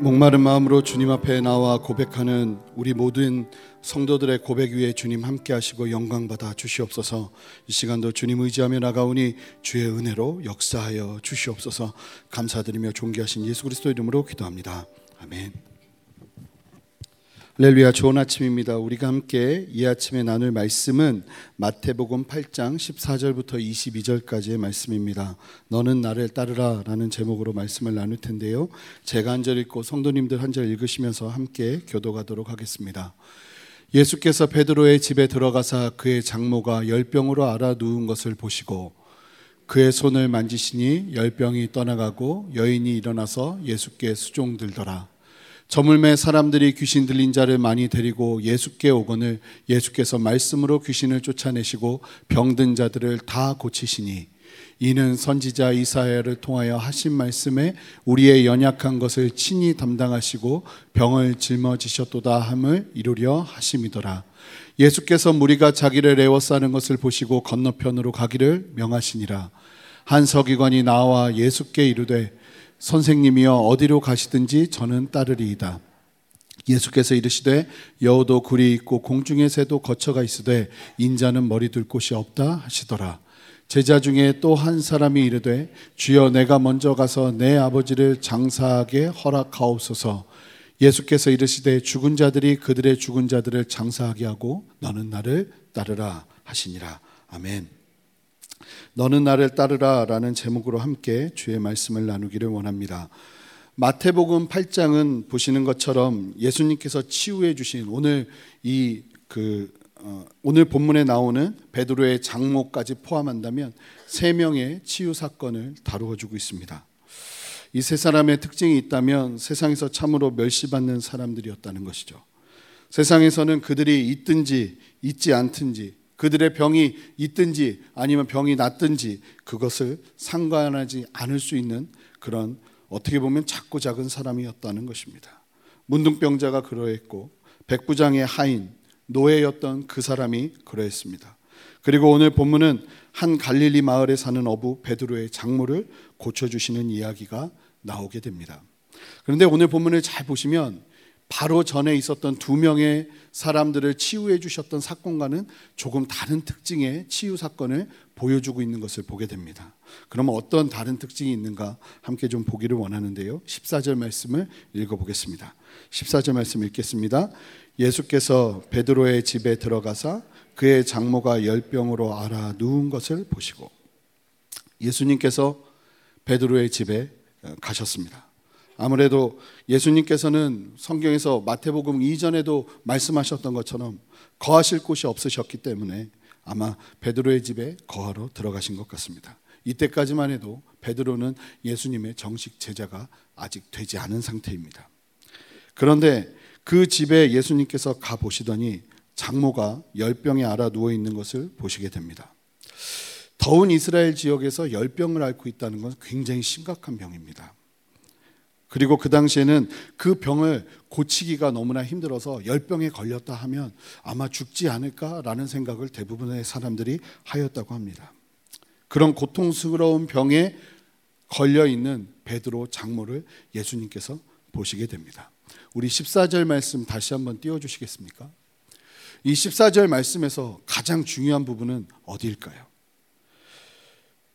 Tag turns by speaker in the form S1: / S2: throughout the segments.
S1: 목마른 마음으로 주님 앞에 나와 고백하는 우리 모든 성도들의 고백 위에 주님 함께 하시고 영광 받아 주시옵소서. 이 시간도 주님 의지하며 나가오니 주의 은혜로 역사하여 주시옵소서. 감사드리며 존귀하신 예수 그리스도 이름으로 기도합니다. 아멘. 할렐루야 좋은 아침입니다. 우리가 함께 이 아침에 나눌 말씀은 마태복음 8장 14절부터 22절까지의 말씀입니다. 너는 나를 따르라 라는 제목으로 말씀을 나눌 텐데요. 제가 한 절 읽고 성도님들 한 절 읽으시면서 함께 교도가도록 하겠습니다. 예수께서 베드로의 집에 들어가사 그의 장모가 열병으로 알아 누운 것을 보시고 그의 손을 만지시니 열병이 떠나가고 여인이 일어나서 예수께 수종들더라. 저물매 사람들이 귀신 들린 자를 많이 데리고 예수께 오거늘 예수께서 말씀으로 귀신을 쫓아내시고 병든 자들을 다 고치시니 이는 선지자 이사야를 통하여 하신 말씀에 우리의 연약한 것을 친히 담당하시고 병을 짊어지셨도다 함을 이루려 하심이더라. 예수께서 무리가 자기를 애워싸는 것을 보시고 건너편으로 가기를 명하시니라. 한 서기관이 나와 예수께 이르되 선생님이여 어디로 가시든지 저는 따르리이다. 예수께서 이르시되 여우도 굴이 있고 공중의 새도 거처가 있으되 인자는 머리 둘 곳이 없다 하시더라. 제자 중에 또 한 사람이 이르되 주여 내가 먼저 가서 내 아버지를 장사하게 허락하옵소서. 예수께서 이르시되 죽은 자들이 그들의 죽은 자들을 장사하게 하고 너는 나를 따르라 하시니라. 아멘. 너는 나를 따르라 라는 제목으로 함께 주의 말씀을 나누기를 원합니다. 마태복음 8장은 보시는 것처럼 예수님께서 치유해 주신 오늘 이그 어, 오늘 본문에 나오는 베드로의 장모까지 포함한다면 세 명의 치유 사건을 다루어 주고 있습니다. 이 세 사람의 특징이 있다면 세상에서 참으로 멸시받는 사람들이었다는 것이죠. 세상에서는 그들이 있든지 있지 않든지 그들의 병이 있든지 아니면 병이 낫든지 그것을 상관하지 않을 수 있는 그런 어떻게 보면 작고 작은 사람이었다는 것입니다. 문둥병자가 그러했고 백부장의 하인 노예였던 그 사람이 그러했습니다. 그리고 오늘 본문은 한 갈릴리 마을에 사는 어부 베드로의 장모를 고쳐 주시는 이야기가 나오게 됩니다. 그런데 오늘 본문을 잘 보시면 바로 전에 있었던 두 명의 사람들을 치유해 주셨던 사건과는 조금 다른 특징의 치유 사건을 보여주고 있는 것을 보게 됩니다. 그러면 어떤 다른 특징이 있는가 함께 좀 보기를 원하는데요. 14절 말씀을 읽어 보겠습니다. 14절 말씀 읽겠습니다. 예수께서 베드로의 집에 들어가사 그의 장모가 열병으로 알아 누운 것을 보시고 예수님께서 베드로의 집에 가셨습니다. 아무래도 예수님께서는 성경에서 마태복음 이전에도 말씀하셨던 것처럼 거하실 곳이 없으셨기 때문에 아마 베드로의 집에 거하러 들어가신 것 같습니다. 이때까지만 해도 베드로는 예수님의 정식 제자가 아직 되지 않은 상태입니다. 그런데 그 집에 예수님께서 가 보시더니 장모가 열병에 알아 누워 있는 것을 보시게 됩니다. 더운 이스라엘 지역에서 열병을 앓고 있다는 건 굉장히 심각한 병입니다. 그리고 그 당시에는 그 병을 고치기가 너무나 힘들어서 열병에 걸렸다 하면 아마 죽지 않을까라는 생각을 대부분의 사람들이 하였다고 합니다. 그런 고통스러운 병에 걸려 있는 베드로 장모를 예수님께서 보시게 됩니다. 우리 14절 말씀 다시 한번 띄워 주시겠습니까? 이 14절 말씀에서 가장 중요한 부분은 어디일까요?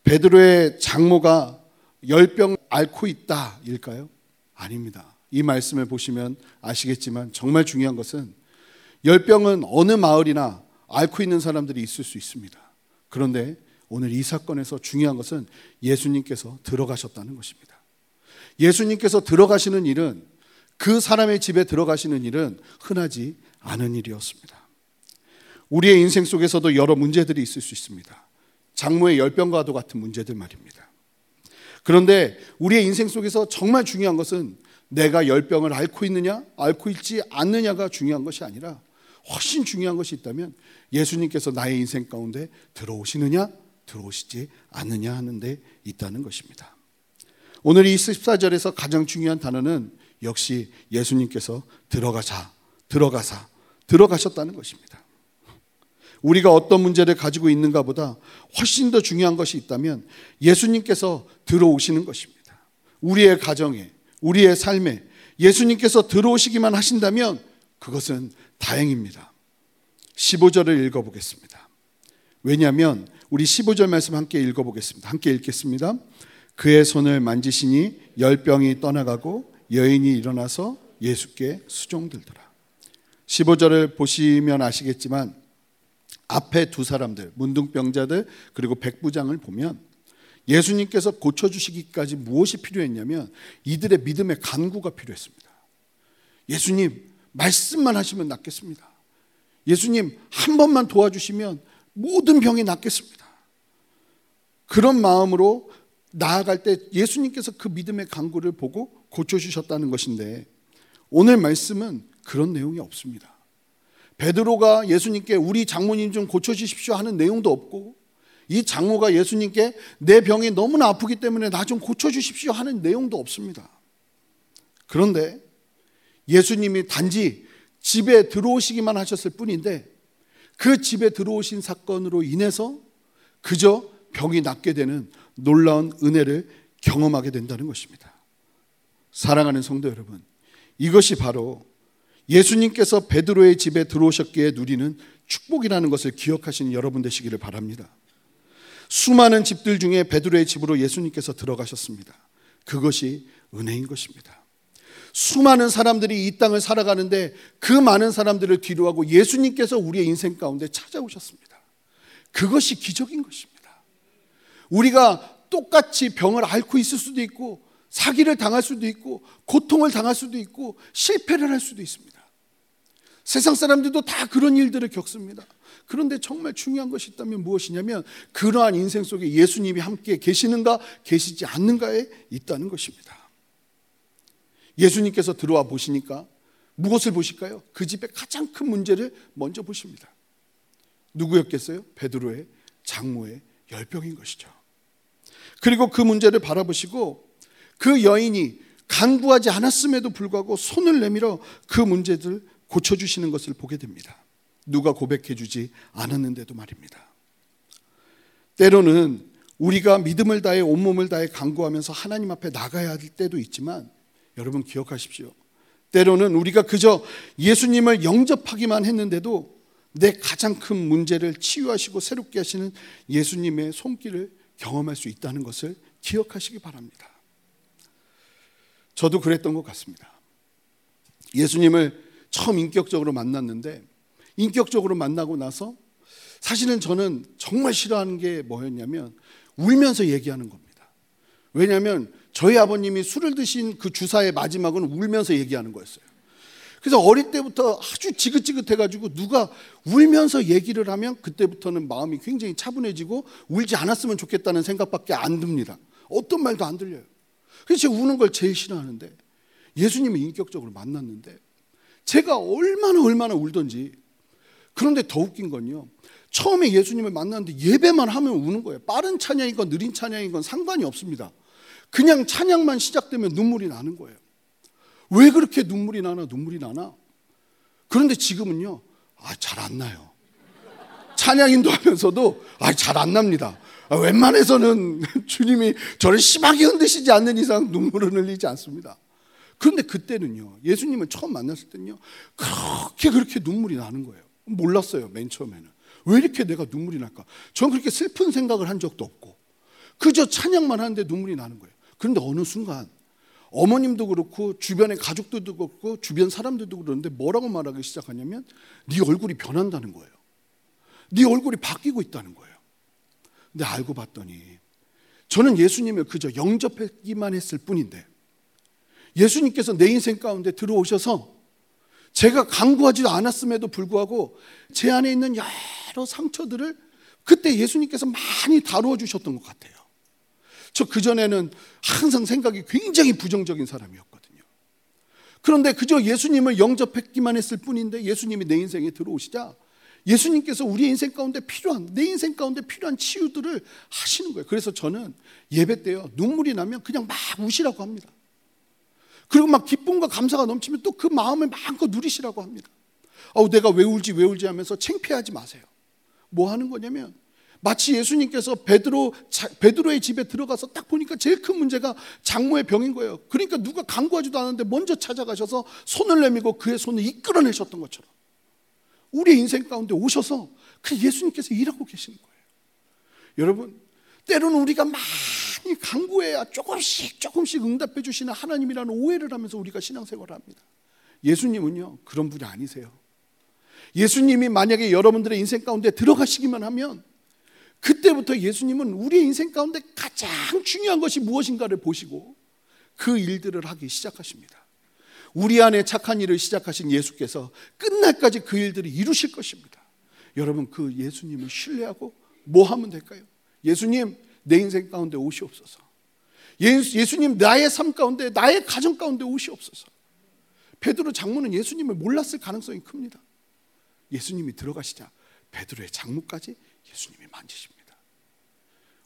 S1: 베드로의 장모가 열병 앓고 있다일까요? 아닙니다. 이 말씀을 보시면 아시겠지만 정말 중요한 것은 열병은 어느 마을이나 앓고 있는 사람들이 있을 수 있습니다. 그런데 오늘 이 사건에서 중요한 것은 예수님께서 들어가셨다는 것입니다. 예수님께서 들어가시는 일은 그 사람의 집에 들어가시는 일은 흔하지 않은 일이었습니다. 우리의 인생 속에서도 여러 문제들이 있을 수 있습니다. 장모의 열병과도 같은 문제들 말입니다. 그런데 우리의 인생 속에서 정말 중요한 것은 내가 열병을 앓고 있느냐, 앓고 있지 않느냐가 중요한 것이 아니라 훨씬 중요한 것이 있다면 예수님께서 나의 인생 가운데 들어오시느냐, 들어오시지 않느냐 하는데 있다는 것입니다. 오늘 이 14절에서 가장 중요한 단어는 역시 예수님께서 들어가자, 들어가사, 들어가셨다는 것입니다. 우리가 어떤 문제를 가지고 있는가 보다 훨씬 더 중요한 것이 있다면 예수님께서 들어오시는 것입니다. 우리의 가정에, 우리의 삶에 예수님께서 들어오시기만 하신다면 그것은 다행입니다. 15절을 읽어보겠습니다. 왜냐하면 우리 15절 말씀 함께 읽어보겠습니다. 함께 읽겠습니다. 그의 손을 만지시니 열병이 떠나가고 여인이 일어나서 예수께 수종들더라. 15절을 보시면 아시겠지만 앞에 두 사람들, 문둥병자들 그리고 백부장을 보면 예수님께서 고쳐주시기까지 무엇이 필요했냐면 이들의 믿음의 간구가 필요했습니다. 예수님, 말씀만 하시면 낫겠습니다. 예수님, 한 번만 도와주시면 모든 병이 낫겠습니다. 그런 마음으로 나아갈 때 예수님께서 그 믿음의 간구를 보고 고쳐주셨다는 것인데 오늘 말씀은 그런 내용이 없습니다. 베드로가 예수님께 우리 장모님 좀 고쳐주십시오 하는 내용도 없고 이 장모가 예수님께 내 병이 너무나 아프기 때문에 나 좀 고쳐주십시오 하는 내용도 없습니다. 그런데 예수님이 단지 집에 들어오시기만 하셨을 뿐인데 그 집에 들어오신 사건으로 인해서 그저 병이 낫게 되는 놀라운 은혜를 경험하게 된다는 것입니다. 사랑하는 성도 여러분, 이것이 바로 예수님께서 베드로의 집에 들어오셨기에 누리는 축복이라는 것을 기억하시는 여러분 되시기를 바랍니다. 수많은 집들 중에 베드로의 집으로 예수님께서 들어가셨습니다. 그것이 은혜인 것입니다. 수많은 사람들이 이 땅을 살아가는데 그 많은 사람들을 뒤로하고 예수님께서 우리의 인생 가운데 찾아오셨습니다. 그것이 기적인 것입니다. 우리가 똑같이 병을 앓고 있을 수도 있고 사기를 당할 수도 있고 고통을 당할 수도 있고 실패를 할 수도 있습니다. 세상 사람들도 다 그런 일들을 겪습니다. 그런데 정말 중요한 것이 있다면 무엇이냐면 그러한 인생 속에 예수님이 함께 계시는가 계시지 않는가에 있다는 것입니다. 예수님께서 들어와 보시니까 무엇을 보실까요? 그 집의 가장 큰 문제를 먼저 보십니다. 누구였겠어요? 베드로의 장모의 열병인 것이죠. 그리고 그 문제를 바라보시고 그 여인이 간구하지 않았음에도 불구하고 손을 내밀어 그 문제들 고쳐주시는 것을 보게 됩니다. 누가 고백해주지 않았는데도 말입니다. 때로는 우리가 믿음을 다해 온몸을 다해 간구하면서 하나님 앞에 나가야 할 때도 있지만 여러분 기억하십시오. 때로는 우리가 그저 예수님을 영접하기만 했는데도 내 가장 큰 문제를 치유하시고 새롭게 하시는 예수님의 손길을 경험할 수 있다는 것을 기억하시기 바랍니다. 저도 그랬던 것 같습니다. 예수님을 처음 인격적으로 만났는데 인격적으로 만나고 나서 사실은 저는 정말 싫어하는 게 뭐였냐면 울면서 얘기하는 겁니다. 왜냐하면 저희 아버님이 술을 드신 그 주사의 마지막은 울면서 얘기하는 거였어요. 그래서 어릴 때부터 아주 지긋지긋해가지고 누가 울면서 얘기를 하면 그때부터는 마음이 굉장히 차분해지고 울지 않았으면 좋겠다는 생각밖에 안 듭니다. 어떤 말도 안 들려요. 그래서 우는 걸 제일 싫어하는데 예수님을 인격적으로 만났는데 제가 얼마나 얼마나 울던지 그런데 더 웃긴 건요. 처음에 예수님을 만났는데 예배만 하면 우는 거예요. 빠른 찬양이건 느린 찬양이건 상관이 없습니다. 그냥 찬양만 시작되면 눈물이 나는 거예요. 왜 그렇게 눈물이 나나 눈물이 나나? 그런데 지금은요. 아, 잘 안 나요. 찬양 인도 하면서도 아, 잘 안 납니다. 아, 웬만해서는 주님이 저를 심하게 흔드시지 않는 이상 눈물을 흘리지 않습니다. 그런데 그때는요, 예수님을 처음 만났을 때는요, 그렇게 그렇게 눈물이 나는 거예요. 몰랐어요, 맨 처음에는. 왜 이렇게 내가 눈물이 날까? 전 그렇게 슬픈 생각을 한 적도 없고, 그저 찬양만 하는데 눈물이 나는 거예요. 그런데 어느 순간, 어머님도 그렇고, 주변의 가족들도 그렇고, 주변 사람들도 그러는데 뭐라고 말하기 시작하냐면, 네 얼굴이 변한다는 거예요. 네 얼굴이 바뀌고 있다는 거예요. 근데 알고 봤더니, 저는 예수님을 그저 영접하기만 했을 뿐인데, 예수님께서 내 인생 가운데 들어오셔서 제가 강구하지도 않았음에도 불구하고 제 안에 있는 여러 상처들을 그때 예수님께서 많이 다루어 주셨던 것 같아요. 저 그전에는 항상 생각이 굉장히 부정적인 사람이었거든요. 그런데 그저 예수님을 영접했기만 했을 뿐인데 예수님이 내 인생에 들어오시자 예수님께서 우리 인생 가운데 필요한 내 인생 가운데 필요한 치유들을 하시는 거예요. 그래서 저는 예배 때요 눈물이 나면 그냥 막 우시라고 합니다. 그리고 막 기쁨과 감사가 넘치면 또 그 마음을 마음껏 누리시라고 합니다. 어, 내가 왜 울지 왜 울지 하면서 창피하지 마세요. 뭐 하는 거냐면 마치 예수님께서 베드로 자- 베드로의 집에 들어가서 딱 보니까 제일 큰 문제가 장모의 병인 거예요. 그러니까 누가 간구하지도 않았는데 먼저 찾아가셔서 손을 내밀고 그의 손을 이끌어내셨던 것처럼 우리 인생 가운데 오셔서 그 예수님께서 일하고 계시는 거예요. 여러분, 때로는 우리가 많 이 간구해야 조금씩 조금씩 응답해 주시는 하나님이라는 오해를 하면서 우리가 신앙생활을 합니다. 예수님은요, 그런 분이 아니세요. 예수님이 만약에 여러분들의 인생 가운데 들어가시기만 하면 그때부터 예수님은 우리의 인생 가운데 가장 중요한 것이 무엇인가를 보시고 그 일들을 하기 시작하십니다. 우리 안에 착한 일을 시작하신 예수께서 끝날까지 그 일들을 이루실 것입니다. 여러분 그 예수님을 신뢰하고 뭐 하면 될까요? 예수님 내 인생 가운데 오시옵소서. 예수, 예수님 나의 삶 가운데 나의 가정 가운데 오시옵소서. 베드로 장모는 예수님을 몰랐을 가능성이 큽니다. 예수님이 들어가시자 베드로의 장모까지 예수님이 만지십니다.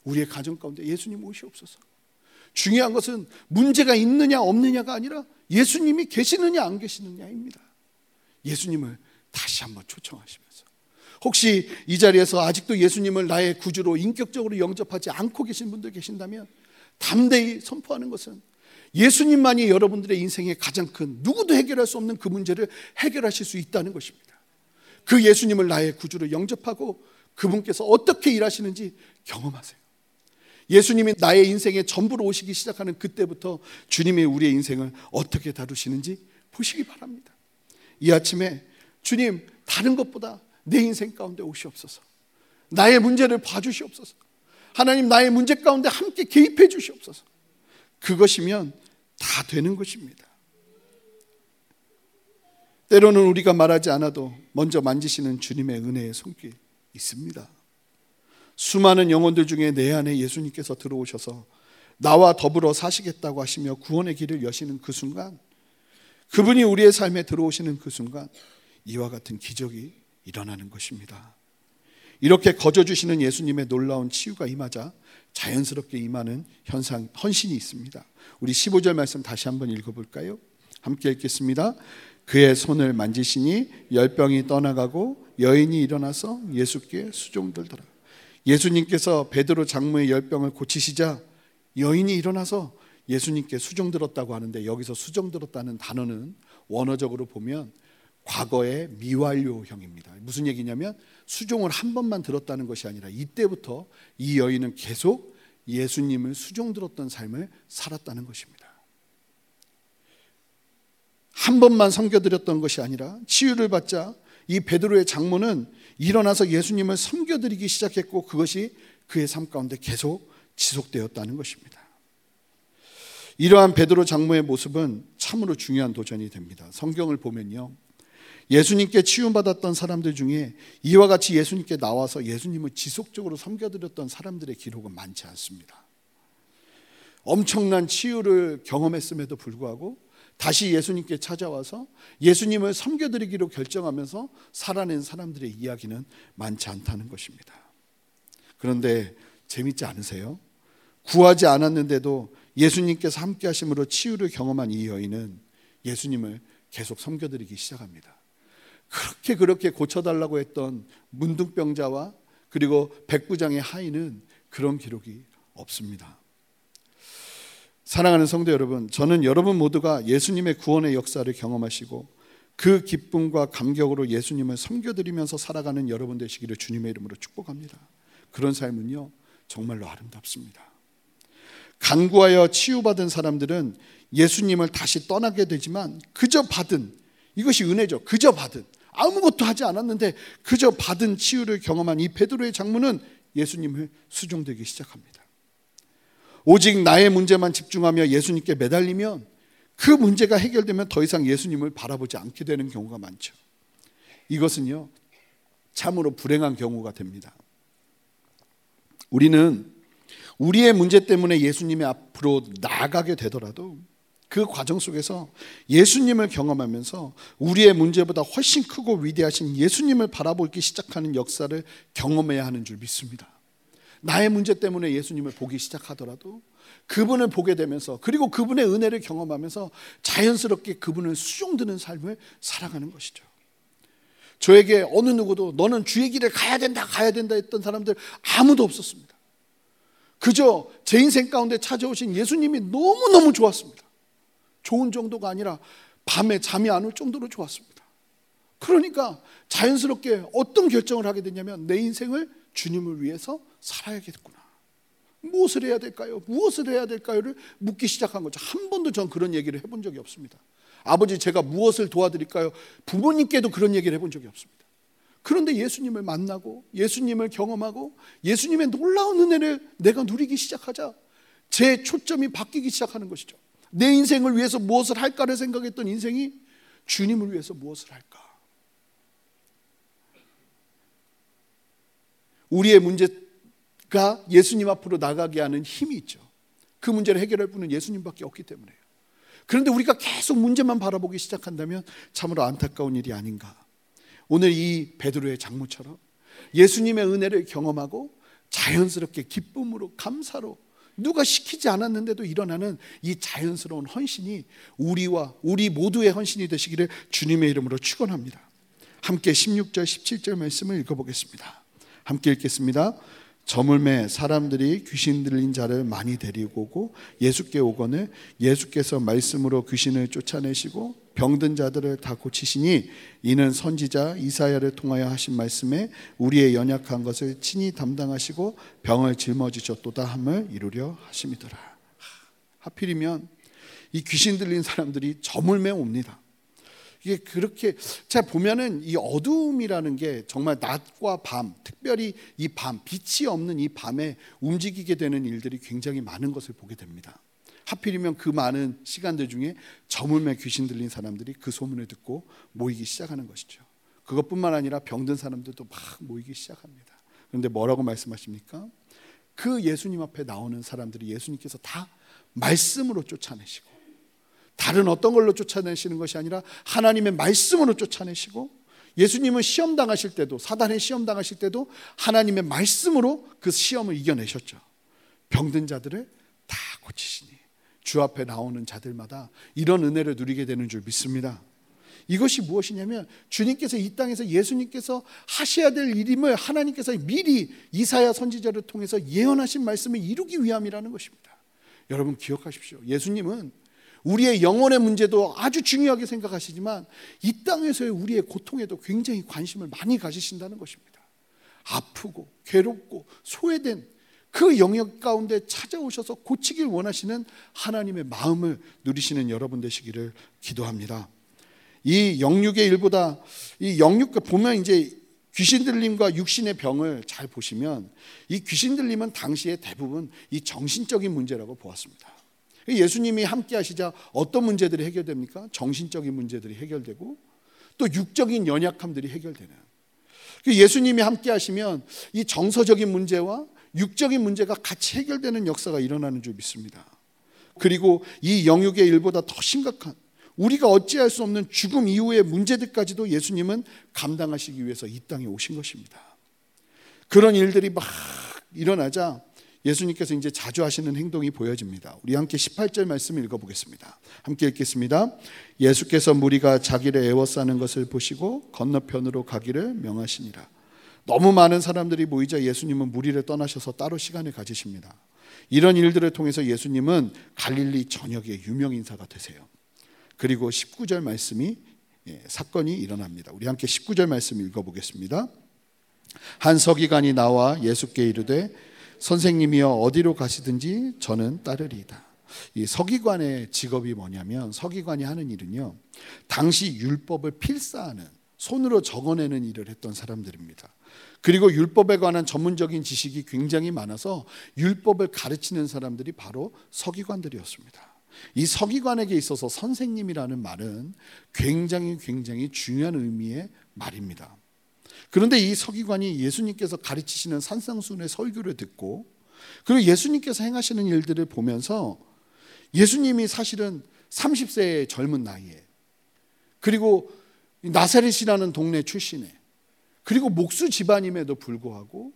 S1: 우리의 가정 가운데 예수님 오시옵소서. 중요한 것은 문제가 있느냐 없느냐가 아니라 예수님이 계시느냐 안 계시느냐입니다. 예수님을 다시 한번 초청하시면서 혹시 이 자리에서 아직도 예수님을 나의 구주로 인격적으로 영접하지 않고 계신 분들 계신다면 담대히 선포하는 것은 예수님만이 여러분들의 인생의 가장 큰 누구도 해결할 수 없는 그 문제를 해결하실 수 있다는 것입니다. 그 예수님을 나의 구주로 영접하고 그분께서 어떻게 일하시는지 경험하세요. 예수님이 나의 인생의 전부로 오시기 시작하는 그때부터 주님이 우리의 인생을 어떻게 다루시는지 보시기 바랍니다. 이 아침에 주님 다른 것보다 내 인생 가운데 오시옵소서. 나의 문제를 봐주시옵소서. 하나님 나의 문제 가운데 함께 개입해 주시옵소서. 그것이면 다 되는 것입니다. 때로는 우리가 말하지 않아도 먼저 만지시는 주님의 은혜의 손길 있습니다. 수많은 영혼들 중에 내 안에 예수님께서 들어오셔서 나와 더불어 사시겠다고 하시며 구원의 길을 여시는 그 순간 그분이 우리의 삶에 들어오시는 그 순간 이와 같은 기적이 일어나는 것입니다. 이렇게 거저 주시는 예수님의 놀라운 치유가 임하자 자연스럽게 임하는 현상 헌신이 있습니다. 우리 15절 말씀 다시 한번 읽어 볼까요? 함께 읽겠습니다. 그의 손을 만지시니 열병이 떠나가고 여인이 일어나서 예수께 수종들더라. 예수님께서 베드로 장모의 열병을 고치시자 여인이 일어나서 예수님께 수종들었다고 하는데 여기서 수종들었다는 단어는 원어적으로 보면 과거의 미완료형입니다. 무슨 얘기냐면 수종을 한 번만 들었다는 것이 아니라 이때부터 이 여인은 계속 예수님을 수종 들었던 삶을 살았다는 것입니다. 한 번만 섬겨드렸던 것이 아니라 치유를 받자 이 베드로의 장모는 일어나서 예수님을 섬겨드리기 시작했고 그것이 그의 삶 가운데 계속 지속되었다는 것입니다. 이러한 베드로 장모의 모습은 참으로 중요한 도전이 됩니다. 성경을 보면요. 예수님께 치유받았던 사람들 중에 이와 같이 예수님께 나와서 예수님을 지속적으로 섬겨드렸던 사람들의 기록은 많지 않습니다. 엄청난 치유를 경험했음에도 불구하고 다시 예수님께 찾아와서 예수님을 섬겨드리기로 결정하면서 살아낸 사람들의 이야기는 많지 않다는 것입니다. 그런데 재밌지 않으세요? 구하지 않았는데도 예수님께서 함께 하심으로 치유를 경험한 이 여인은 예수님을 계속 섬겨드리기 시작합니다. 그렇게 그렇게 고쳐달라고 했던 문둥병자와 그리고 백부장의 하인은 그런 기록이 없습니다. 사랑하는 성도 여러분, 저는 여러분 모두가 예수님의 구원의 역사를 경험하시고 그 기쁨과 감격으로 예수님을 섬겨드리면서 살아가는 여러분 되시기를 주님의 이름으로 축복합니다. 그런 삶은요, 정말로 아름답습니다. 간구하여 치유받은 사람들은 예수님을 다시 떠나게 되지만 그저 받은 이것이 은혜죠. 그저 받은 아무것도 하지 않았는데 그저 받은 치유를 경험한 이 베드로의 장모는 예수님을 수종되기 시작합니다. 오직 나의 문제만 집중하며 예수님께 매달리면 그 문제가 해결되면 더 이상 예수님을 바라보지 않게 되는 경우가 많죠. 이것은요, 참으로 불행한 경우가 됩니다. 우리는 우리의 문제 때문에 예수님의 앞으로 나아가게 되더라도 그 과정 속에서 예수님을 경험하면서 우리의 문제보다 훨씬 크고 위대하신 예수님을 바라보기 시작하는 역사를 경험해야 하는 줄 믿습니다. 나의 문제 때문에 예수님을 보기 시작하더라도 그분을 보게 되면서 그리고 그분의 은혜를 경험하면서 자연스럽게 그분을 수종드는 삶을 살아가는 것이죠. 저에게 어느 누구도 너는 주의 길을 가야 된다, 가야 된다 했던 사람들 아무도 없었습니다. 그저 제 인생 가운데 찾아오신 예수님이 너무너무 좋았습니다. 좋은 정도가 아니라 밤에 잠이 안 올 정도로 좋았습니다. 그러니까 자연스럽게 어떤 결정을 하게 됐냐면 내 인생을 주님을 위해서 살아야겠구나. 무엇을 해야 될까요? 무엇을 해야 될까요를 묻기 시작한 거죠. 한 번도 전 그런 얘기를 해본 적이 없습니다. 아버지 제가 무엇을 도와드릴까요? 부모님께도 그런 얘기를 해본 적이 없습니다. 그런데 예수님을 만나고 예수님을 경험하고 예수님의 놀라운 은혜를 내가 누리기 시작하자 제 초점이 바뀌기 시작하는 것이죠. 내 인생을 위해서 무엇을 할까를 생각했던 인생이 주님을 위해서 무엇을 할까? 우리의 문제가 예수님 앞으로 나가게 하는 힘이 있죠. 그 문제를 해결할 분은 예수님밖에 없기 때문에요. 그런데 우리가 계속 문제만 바라보기 시작한다면 참으로 안타까운 일이 아닌가. 오늘 이 베드로의 장모처럼 예수님의 은혜를 경험하고 자연스럽게 기쁨으로 감사로 누가 시키지 않았는데도 일어나는 이 자연스러운 헌신이 우리와 우리 모두의 헌신이 되시기를 주님의 이름으로 축원합니다. 함께 16절 17절 말씀을 읽어보겠습니다. 함께 읽겠습니다. 저물매 사람들이 귀신 들린 자를 많이 데리고 오고 예수께 오거늘 예수께서 말씀으로 귀신을 쫓아내시고 병든 자들을 다 고치시니 이는 선지자 이사야를 통하여 하신 말씀에 우리의 연약한 것을 친히 담당하시고 병을 짊어지셨도다 함을 이루려 하심이더라. 하필이면 이 귀신 들린 사람들이 저물매 옵니다. 이게 그렇게 자 보면은 이 어두움이라는 게 정말 낮과 밤, 특별히 이 밤, 빛이 없는 이 밤에 움직이게 되는 일들이 굉장히 많은 것을 보게 됩니다. 하필이면 그 많은 시간들 중에 저물매 귀신 들린 사람들이 그 소문을 듣고 모이기 시작하는 것이죠. 그것뿐만 아니라 병든 사람들도 막 모이기 시작합니다. 그런데 뭐라고 말씀하십니까? 그 예수님 앞에 나오는 사람들이 예수님께서 다 말씀으로 쫓아내시고 다른 어떤 걸로 쫓아내시는 것이 아니라 하나님의 말씀으로 쫓아내시고 예수님은 시험 당하실 때도 사단의 시험 당하실 때도 하나님의 말씀으로 그 시험을 이겨내셨죠. 병든 자들을 다 고치시니 주 앞에 나오는 자들마다 이런 은혜를 누리게 되는 줄 믿습니다. 이것이 무엇이냐면 주님께서 이 땅에서 예수님께서 하셔야 될 일임을 하나님께서 미리 이사야 선지자를 통해서 예언하신 말씀을 이루기 위함이라는 것입니다. 여러분 기억하십시오. 예수님은 우리의 영혼의 문제도 아주 중요하게 생각하시지만 이 땅에서의 우리의 고통에도 굉장히 관심을 많이 가지신다는 것입니다. 아프고 괴롭고 소외된 그 영역 가운데 찾아오셔서 고치길 원하시는 하나님의 마음을 누리시는 여러분 되시기를 기도합니다. 이 영육의 일보다 이 영육 보면 이제 귀신 들림과 육신의 병을 잘 보시면 이 귀신 들림은 당시에 대부분 이 정신적인 문제라고 보았습니다. 예수님이 함께 하시자 어떤 문제들이 해결됩니까? 정신적인 문제들이 해결되고 또 육적인 연약함들이 해결되는. 예수님이 함께 하시면 이 정서적인 문제와 육적인 문제가 같이 해결되는 역사가 일어나는 줄 믿습니다. 그리고 이 영육의 일보다 더 심각한 우리가 어찌할 수 없는 죽음 이후의 문제들까지도 예수님은 감당하시기 위해서 이 땅에 오신 것입니다. 그런 일들이 막 일어나자 예수님께서 이제 자주 하시는 행동이 보여집니다. 우리 함께 18절 말씀을 읽어보겠습니다. 함께 읽겠습니다. 예수께서 무리가 자기를 애워싸는 것을 보시고 건너편으로 가기를 명하시니라. 너무 많은 사람들이 모이자 예수님은 무리를 떠나셔서 따로 시간을 가지십니다. 이런 일들을 통해서 예수님은 갈릴리 전역의 유명 인사가 되세요. 그리고 19절 말씀이 예, 사건이 일어납니다. 우리 함께 19절 말씀 읽어보겠습니다. 한 서기관이 나와 예수께 이르되 선생님이여 어디로 가시든지 저는 따르리이다. 이 서기관의 직업이 뭐냐면 서기관이 하는 일은요. 당시 율법을 필사하는 손으로 적어내는 일을 했던 사람들입니다. 그리고 율법에 관한 전문적인 지식이 굉장히 많아서 율법을 가르치는 사람들이 바로 서기관들이었습니다. 이 서기관에게 있어서 선생님이라는 말은 굉장히 굉장히 중요한 의미의 말입니다. 그런데 이 서기관이 예수님께서 가르치시는 산상순의 설교를 듣고 그리고 예수님께서 행하시는 일들을 보면서 예수님이 사실은 30세의 젊은 나이에 그리고 나사렛이라는 동네 출신에 그리고 목수 집안임에도 불구하고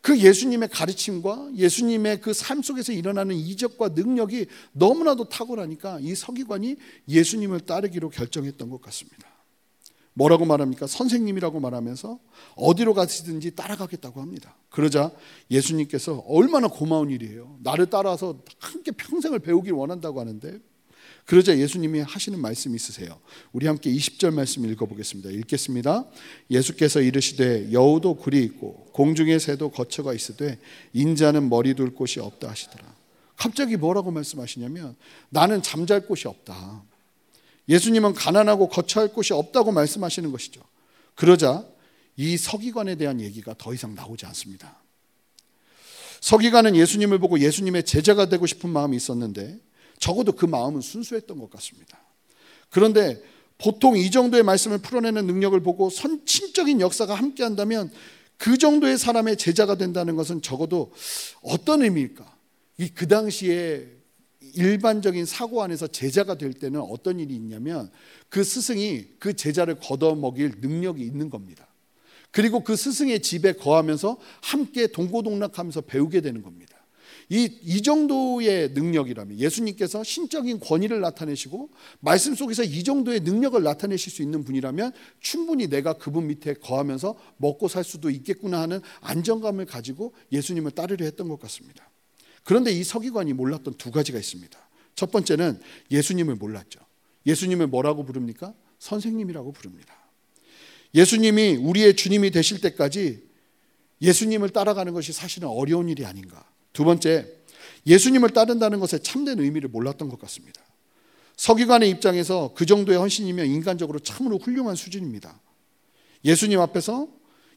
S1: 그 예수님의 가르침과 예수님의 그 삶 속에서 일어나는 이적과 능력이 너무나도 탁월하니까 이 서기관이 예수님을 따르기로 결정했던 것 같습니다. 뭐라고 말합니까? 선생님이라고 말하면서 어디로 가시든지 따라가겠다고 합니다. 그러자 예수님께서 얼마나 고마운 일이에요. 나를 따라서 함께 평생을 배우길 원한다고 하는데 그러자 예수님이 하시는 말씀이 있으세요. 우리 함께 20절 말씀 읽어보겠습니다. 읽겠습니다. 예수께서 이르시되 여우도 굴이 있고 공중의 새도 거처가 있으되 인자는 머리 둘 곳이 없다 하시더라. 갑자기 뭐라고 말씀하시냐면 나는 잠잘 곳이 없다. 예수님은 가난하고 거처할 곳이 없다고 말씀하시는 것이죠. 그러자 이 서기관에 대한 얘기가 더 이상 나오지 않습니다. 서기관은 예수님을 보고 예수님의 제자가 되고 싶은 마음이 있었는데 적어도 그 마음은 순수했던 것 같습니다. 그런데 보통 이 정도의 말씀을 풀어내는 능력을 보고 선친적인 역사가 함께 한다면 그 정도의 사람의 제자가 된다는 것은 적어도 어떤 의미일까? 이 그 당시에 일반적인 사고 안에서 제자가 될 때는 어떤 일이 있냐면 그 스승이 그 제자를 걷어먹일 능력이 있는 겁니다. 그리고 그 스승의 집에 거하면서 함께 동고동락하면서 배우게 되는 겁니다. 이, 이 정도의 능력이라면 예수님께서 신적인 권위를 나타내시고 말씀 속에서 이 정도의 능력을 나타내실 수 있는 분이라면 충분히 내가 그분 밑에 거하면서 먹고 살 수도 있겠구나 하는 안정감을 가지고 예수님을 따르려 했던 것 같습니다. 그런데 이 서기관이 몰랐던 두 가지가 있습니다. 첫 번째는 예수님을 몰랐죠. 예수님을 뭐라고 부릅니까? 선생님이라고 부릅니다. 예수님이 우리의 주님이 되실 때까지 예수님을 따라가는 것이 사실은 어려운 일이 아닌가. 두 번째, 예수님을 따른다는 것에 참된 의미를 몰랐던 것 같습니다. 서기관의 입장에서 그 정도의 헌신이면 인간적으로 참으로 훌륭한 수준입니다. 예수님 앞에서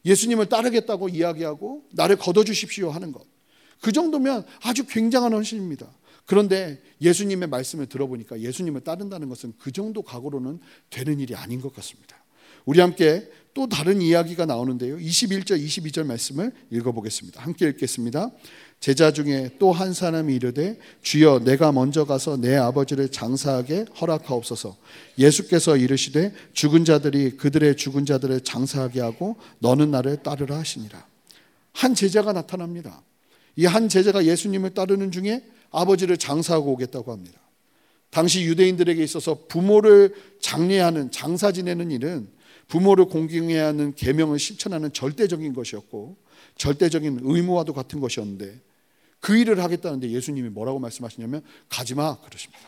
S1: 예수님을 따르겠다고 이야기하고 나를 걷어주십시오 하는 것. 그 정도면 아주 굉장한 헌신입니다. 그런데 예수님의 말씀을 들어보니까 예수님을 따른다는 것은 그 정도 각오로는 되는 일이 아닌 것 같습니다. 우리 함께 또 다른 이야기가 나오는데요. 21절, 22절 말씀을 읽어보겠습니다. 함께 읽겠습니다. 제자 중에 또 한 사람이 이르되 주여 내가 먼저 가서 내 아버지를 장사하게 허락하옵소서. 예수께서 이르시되 죽은 자들이 그들의 죽은 자들을 장사하게 하고 너는 나를 따르라 하시니라. 한 제자가 나타납니다. 이 한 제자가 예수님을 따르는 중에 아버지를 장사하고 오겠다고 합니다. 당시 유대인들에게 있어서 부모를 장례하는 장사 지내는 일은 부모를 공경해야 하는 계명을 실천하는 절대적인 것이었고 절대적인 의무와도 같은 것이었는데 그 일을 하겠다는데 예수님이 뭐라고 말씀하시냐면 가지 마 그러십니다.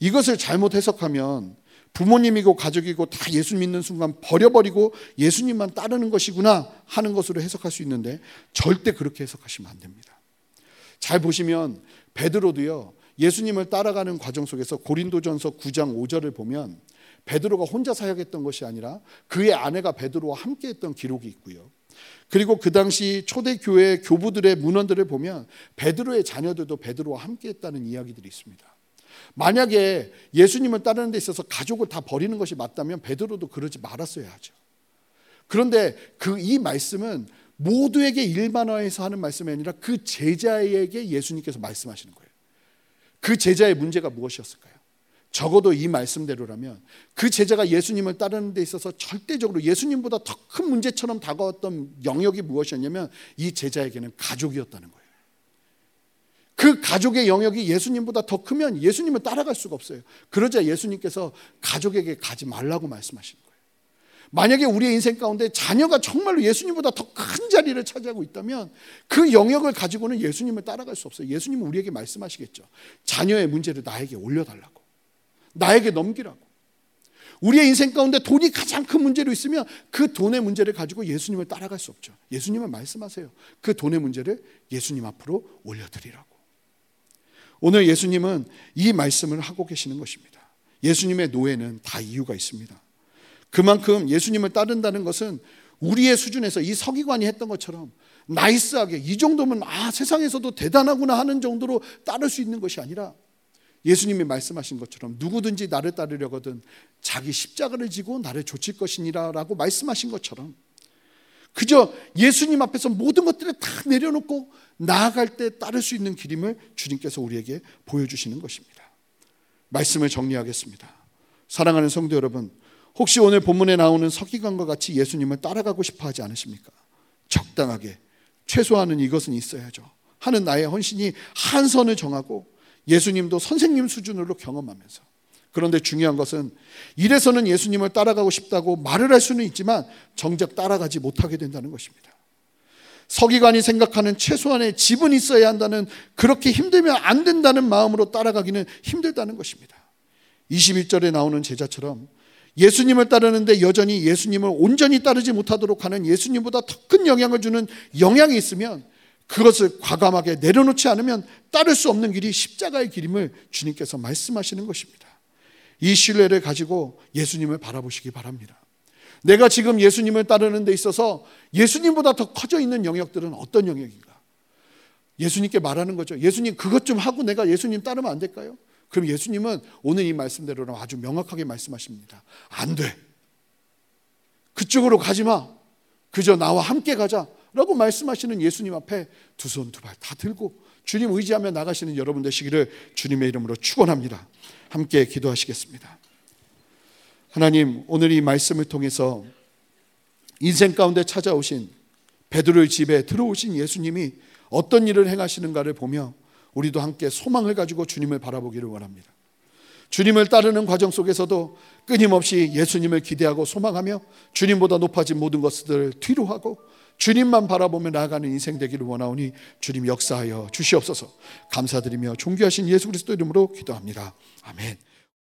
S1: 이것을 잘못 해석하면 부모님이고 가족이고 다 예수 믿는 순간 버려버리고 예수님만 따르는 것이구나 하는 것으로 해석할 수 있는데 절대 그렇게 해석하시면 안 됩니다. 잘 보시면 베드로도요. 예수님을 따라가는 과정 속에서 고린도전서 9장 5절을 보면 베드로가 혼자 사역했던 것이 아니라 그의 아내가 베드로와 함께 했던 기록이 있고요. 그리고 그 당시 초대 교회 교부들의 문헌들을 보면 베드로의 자녀들도 베드로와 함께 했다는 이야기들이 있습니다. 만약에 예수님을 따르는 데 있어서 가족을 다 버리는 것이 맞다면 베드로도 그러지 말았어야 하죠. 그런데 그 이 말씀은 모두에게 일반화해서 하는 말씀이 아니라 그 제자에게 예수님께서 말씀하시는 거예요. 그 제자의 문제가 무엇이었을까요? 적어도 이 말씀대로라면 그 제자가 예수님을 따르는 데 있어서 절대적으로 예수님보다 더 큰 문제처럼 다가왔던 영역이 무엇이었냐면 이 제자에게는 가족이었다는 거예요. 그 가족의 영역이 예수님보다 더 크면 예수님을 따라갈 수가 없어요. 그러자 예수님께서 가족에게 가지 말라고 말씀하시는 거예요. 만약에 우리의 인생 가운데 자녀가 정말로 예수님보다 더 큰 자리를 차지하고 있다면 그 영역을 가지고는 예수님을 따라갈 수 없어요. 예수님은 우리에게 말씀하시겠죠. 자녀의 문제를 나에게 올려달라고. 나에게 넘기라고. 우리의 인생 가운데 돈이 가장 큰 문제로 있으면 그 돈의 문제를 가지고 예수님을 따라갈 수 없죠. 예수님은 말씀하세요. 그 돈의 문제를 예수님 앞으로 올려드리라고. 오늘 예수님은 이 말씀을 하고 계시는 것입니다. 예수님의 노예는 다 이유가 있습니다. 그만큼 예수님을 따른다는 것은 우리의 수준에서 이 서기관이 했던 것처럼 나이스하게 이 정도면 아 세상에서도 대단하구나 하는 정도로 따를 수 있는 것이 아니라 예수님이 말씀하신 것처럼 누구든지 나를 따르려거든 자기 십자가를 지고 나를 좇을 것이니라라고 말씀하신 것처럼 그저 예수님 앞에서 모든 것들을 다 내려놓고 나아갈 때 따를 수 있는 길임을 주님께서 우리에게 보여주시는 것입니다. 말씀을 정리하겠습니다. 사랑하는 성도 여러분, 혹시 오늘 본문에 나오는 서기관과 같이 예수님을 따라가고 싶어 하지 않으십니까? 적당하게 최소한은 이것은 있어야죠. 하는 나의 헌신이 한 선을 정하고 예수님도 선생님 수준으로 경험하면서
S2: 그런데 중요한 것은 이래서는 예수님을 따라가고 싶다고 말을 할 수는 있지만 정작 따라가지 못하게 된다는 것입니다. 서기관이 생각하는 최소한의 집은 있어야 한다는 그렇게 힘들면 안 된다는 마음으로 따라가기는 힘들다는 것입니다. 21절에 나오는 제자처럼 예수님을 따르는데 여전히 예수님을 온전히 따르지 못하도록 하는 예수님보다 더 큰 영향을 주는 영향이 있으면 그것을 과감하게 내려놓지 않으면 따를 수 없는 길이 십자가의 길임을 주님께서 말씀하시는 것입니다. 이 신뢰를 가지고 예수님을 바라보시기 바랍니다. 내가 지금 예수님을 따르는 데 있어서 예수님보다 더 커져 있는 영역들은 어떤 영역인가? 예수님께 말하는 거죠. 예수님 그것 좀 하고 내가 예수님 따르면 안 될까요? 그럼 예수님은 오늘 이 말씀대로는 아주 명확하게 말씀하십니다. 안 돼. 그쪽으로 가지 마. 그저 나와 함께 가자. 라고 말씀하시는 예수님 앞에 두 손 두 발 다 들고 주님 의지하며 나가시는 여러분 되시기를 주님의 이름으로 축원합니다. 함께 기도하시겠습니다. 하나님 오늘 이 말씀을 통해서 인생 가운데 찾아오신 베드로의 집에 들어오신 예수님이 어떤 일을 행하시는가를 보며 우리도 함께 소망을 가지고 주님을 바라보기를 원합니다. 주님을 따르는 과정 속에서도 끊임없이 예수님을 기대하고 소망하며 주님보다 높아진 모든 것들을 뒤로 하고 주님만 바라보며 나아가는 인생 되기를 원하오니 주님 역사하여 주시옵소서 감사드리며 존귀하신 예수 그리스도 이름으로 기도합니다. 아멘.